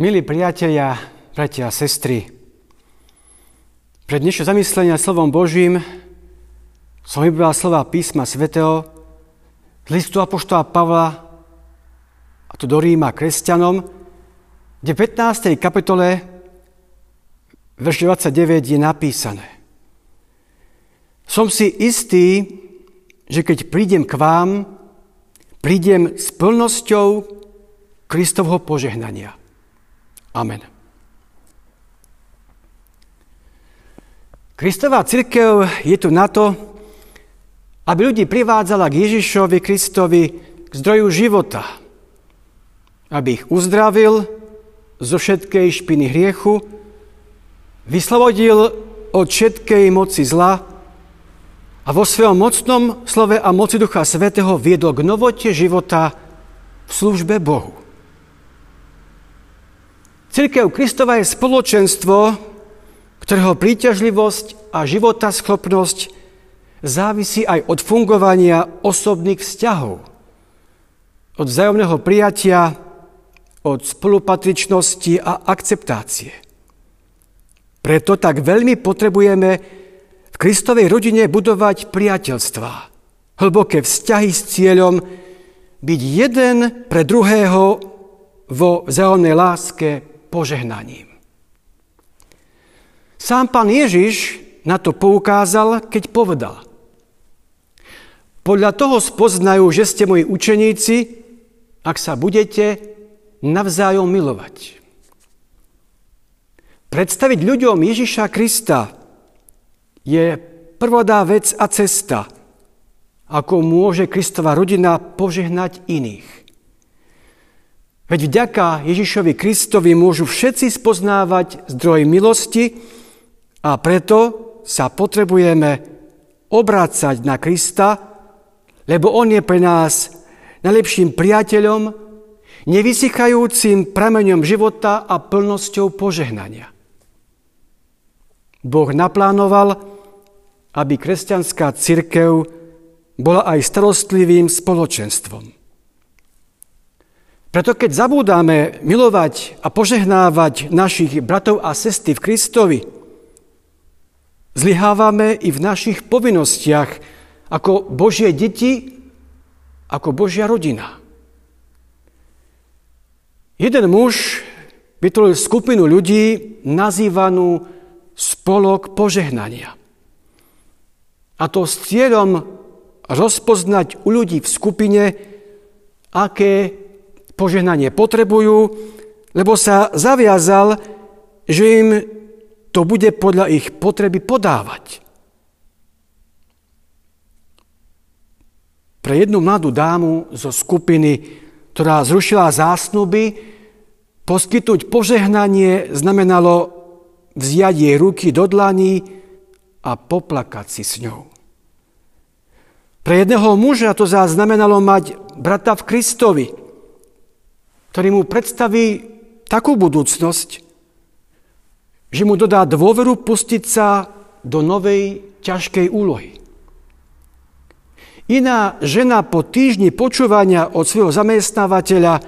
Milí priatelia, bratia a sestry, pre dnešné zamyslenia slovom Božím som vybral slova písma svätého z listu Apoštola Pavla a to do Ríma kresťanom, kde v 15. kapitole verš 29 je napísané. Som si istý, že keď prídem k vám, prídem s plnosťou Kristovho požehnania. Amen. Kristová církev je tu na to, aby ľudí privádzala k Ježišovi Kristovi, k zdroju života. Aby ich uzdravil zo všetkej špiny hriechu, vyslobodil od všetkej moci zla a vo svojom mocnom slove a moci Ducha Svetého viedol k novote života v službe Bohu. Cirkev Kristova je spoločenstvo, ktorého príťažlivosť a schopnosť závisí aj od fungovania osobných vzťahov, od vzájomného prijatia, od spolupatričnosti a akceptácie. Preto tak veľmi potrebujeme v Kristovej rodine budovať priateľstva, hlboké vzťahy s cieľom byť jeden pre druhého vo vzájomnej láske požehnaním. Sám pán Ježiš na to poukázal, keď povedal Podľa toho spoznajú, že ste moji učeníci, ak sa budete navzájom milovať. Predstaviť ľuďom Ježiša Krista je prvodá vec a cesta, ako môže Kristova rodina požehnať iných. Veď vďaka Ježišovi Kristovi môžu všetci spoznávať zdroj milosti a preto sa potrebujeme obrácať na Krista, lebo On je pre nás najlepším priateľom, nevysychajúcim prameňom života a plnosťou požehnania. Boh naplánoval, aby kresťanská cirkev bola aj starostlivým spoločenstvom. Preto keď zabúdame milovať a požehnávať našich bratov a sestry v Kristovi, zlyhávame i v našich povinnostiach ako Božie deti, ako Božia rodina. Jeden muž vytvoril skupinu ľudí nazývanú spolok požehnania. A to s cieľom rozpoznať u ľudí v skupine, aké požehnanie potrebujú, lebo sa zaviazal, že im to bude podľa ich potreby podávať. Pre jednu mladú dámu zo skupiny, ktorá zrušila zásnuby, poskytnúť požehnanie znamenalo vziať jej ruky do dlaní a poplakať si s ňou. Pre jedného muža to znamenalo mať brata v Kristovi, ktorý mu predstaví takú budúcnosť, že mu dodá dôveru pustiť sa do novej ťažkej úlohy. Iná žena po týždni počúvania od svojho zamestnávateľa,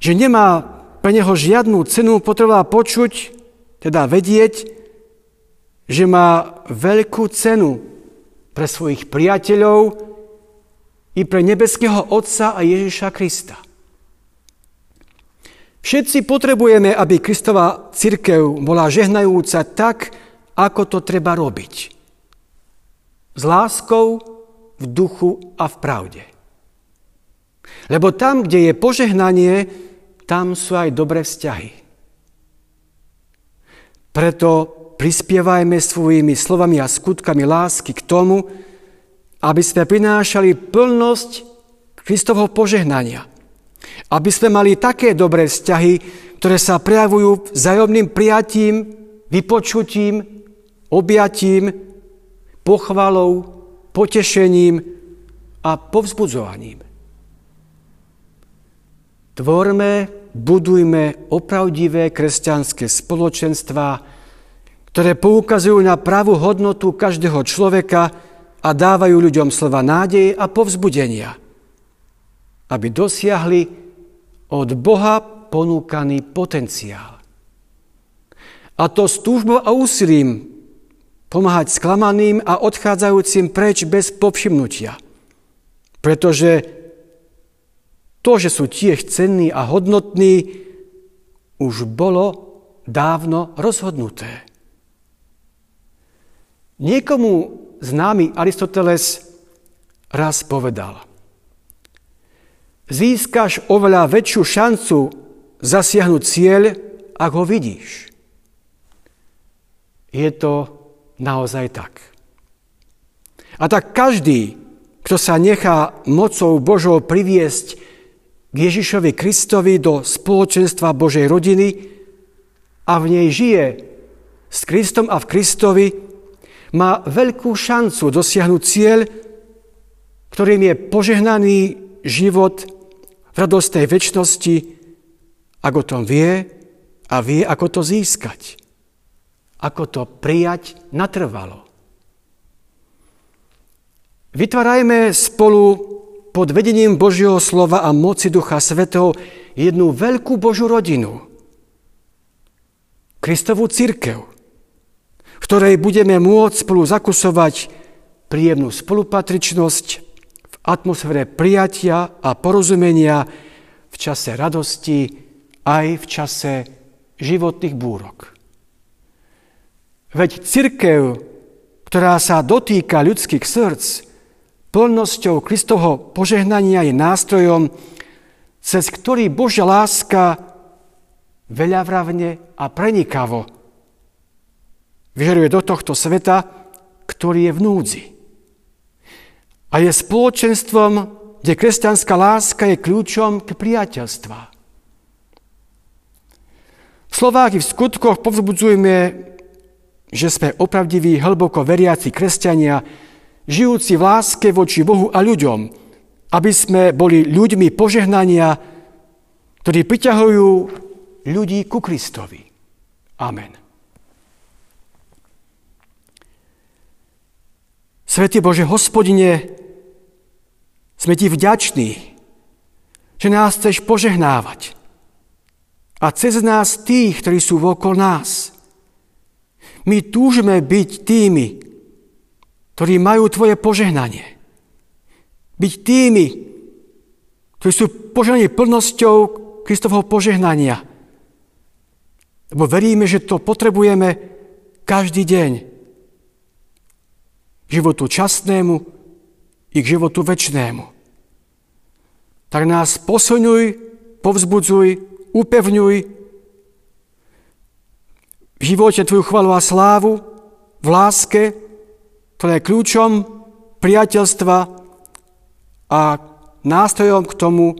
že nemá pre neho žiadnu cenu, potrebovala počuť, teda vedieť, že má veľkú cenu pre svojich priateľov i pre nebeského Otca a Ježiša Krista. Všetci potrebujeme, aby Kristová církev bola žehnajúca tak, ako to treba robiť. S láskou, v duchu a v pravde. Lebo tam, kde je požehnanie, tam sú aj dobré vzťahy. Preto prispievajme svojimi slovami a skutkami lásky k tomu, aby sme prinášali plnosť Kristovho požehnania – aby sme mali také dobré vzťahy, ktoré sa prejavujú vzájomným prijatím, vypočutím, objatím, pochvalou, potešením a povzbudzovaním. Tvorme, budujme opravdivé kresťanské spoločenstva, ktoré poukazujú na pravú hodnotu každého človeka a dávajú ľuďom slova nádeje a povzbudenia, aby dosiahli od Boha ponúkaný potenciál. A to s túžbou a úsilím pomáhať sklamaným a odchádzajúcim preč bez povšimnutia. Pretože to, že sú tiež cenní a hodnotní, už bolo dávno rozhodnuté. Niekomu známy Aristoteles raz povedal, získaš oveľa väčšiu šancu zasiahnuť cieľ, ak ho vidíš. Je to naozaj tak. A tak každý, kto sa nechá mocou Božou priviesť k Ježišovi Kristovi do spoločenstva Božej rodiny a v nej žije s Kristom a v Kristovi, má veľkú šancu dosiahnuť cieľ, ktorým je požehnaný život v radostnej väčšnosti, ak o tom vie a vie, ako to získať ako to prijať natrvalo. Vytvárajme spolu pod vedením Božieho slova a moci Ducha Svetého jednu veľkú Božú rodinu. Kristovú církev, v ktorej budeme môcť spolu zakusovať príjemnú spolupatričnosť atmosfére prijatia a porozumenia v čase radosti aj v čase životných búrok. Veď církev, ktorá sa dotýka ľudských srdc, plnosťou Kristovho požehnania je nástrojom, cez ktorý Božia láska veľavravne a prenikavo vyžeruje do tohto sveta, ktorý je v núdzi. A je spoločenstvom, kde kresťanská láska je kľúčom k priateľstva. V slovách i v skutkoch povzbudzujeme že sme opravdiví, hlboko veriaci kresťania, žijúci v láske voči Bohu a ľuďom, aby sme boli ľuďmi požehnania, ktorí priťahujú ľudí ku Kristovi. Amen. Svetý Bože, hospodine, sme ti vďační, že nás chceš požehnávať. A cez nás tých, ktorí sú vokol nás – my túžime byť tými, ktorí majú Tvoje požehnanie. Byť tými, ktorí sú požehnaní plnosťou Kristovho požehnania. Lebo veríme, že to potrebujeme každý deň. K životu časnému i k životu väčšnému. Tak nás posunuj, povzbudzuj, upevňuj, v živote Tvoju chvalu a slávu, v láske, ktorá je kľúčom priateľstva a nástrojom k tomu,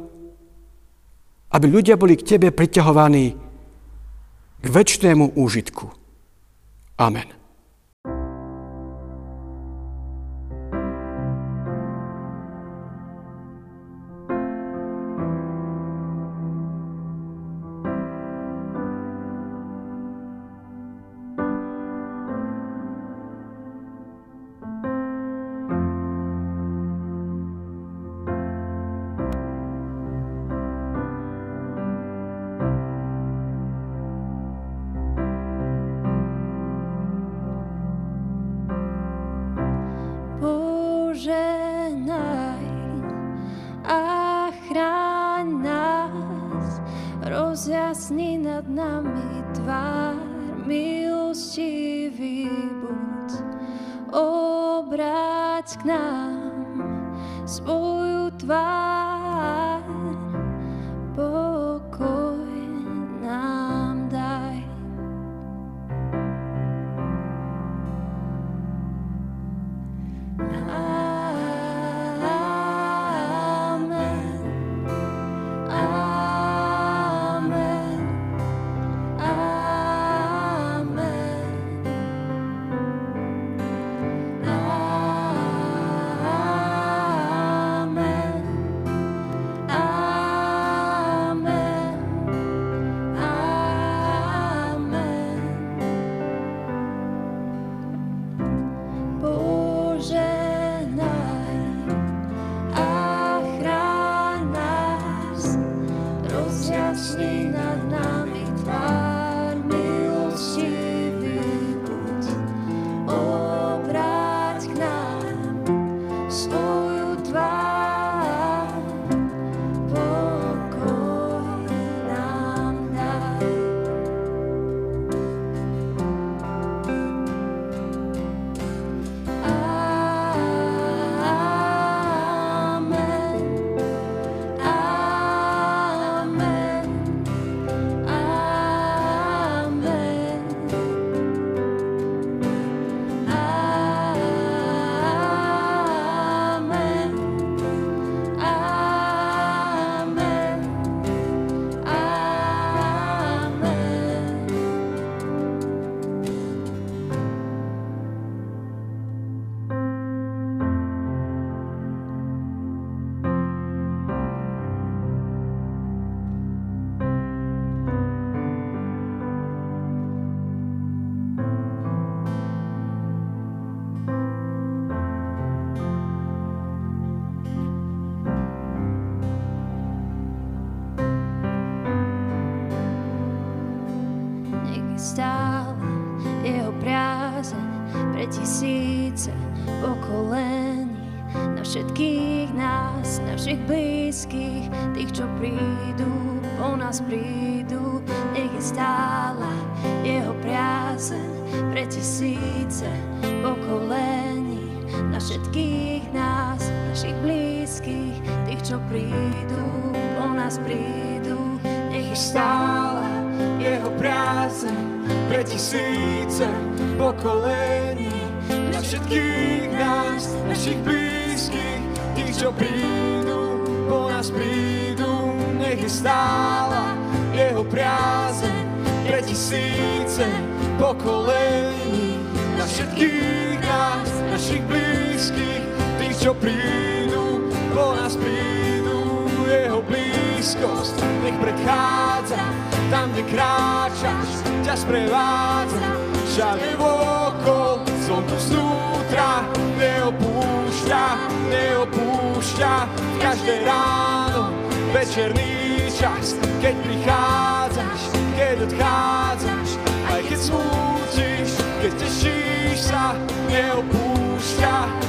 aby ľudia boli k Tebe priťahovaní k väčšnému úžitku. Amen. Rozjasni nad nami tvár, milostivý buď, obráť k nám svoju tvár, stále jeho priazeň pre tisíce pokolení. Na všetkých nás, našich blízkych, tých, čo prídu, po nás prídu, nech je stála jeho priazeň pre tisíce pokolení. Na všetkých nás, našich blízkych, tých, čo prídu, po nás prídu, nech je stála jeho priazeň pre tisíce pokolení. Na všetkých nás, našich blízkych, tých, čo prídu, po nás prídu, nech je stála jeho priazeň pre tisíce pokolení. Na všetkých nás, našich blízkych, tých, čo prídu, po nás prídu, jeho blízkosť nech predchádza, tam, kde kráčaš, ťa sprevádza, všade vokol, zvonku znútra, neopúšťa, neopúšťa, každé ráno, večerný čas, keď prichádzaš, keď odchádzaš, aj keď smútiš, keď tešíš sa, neopúšťa,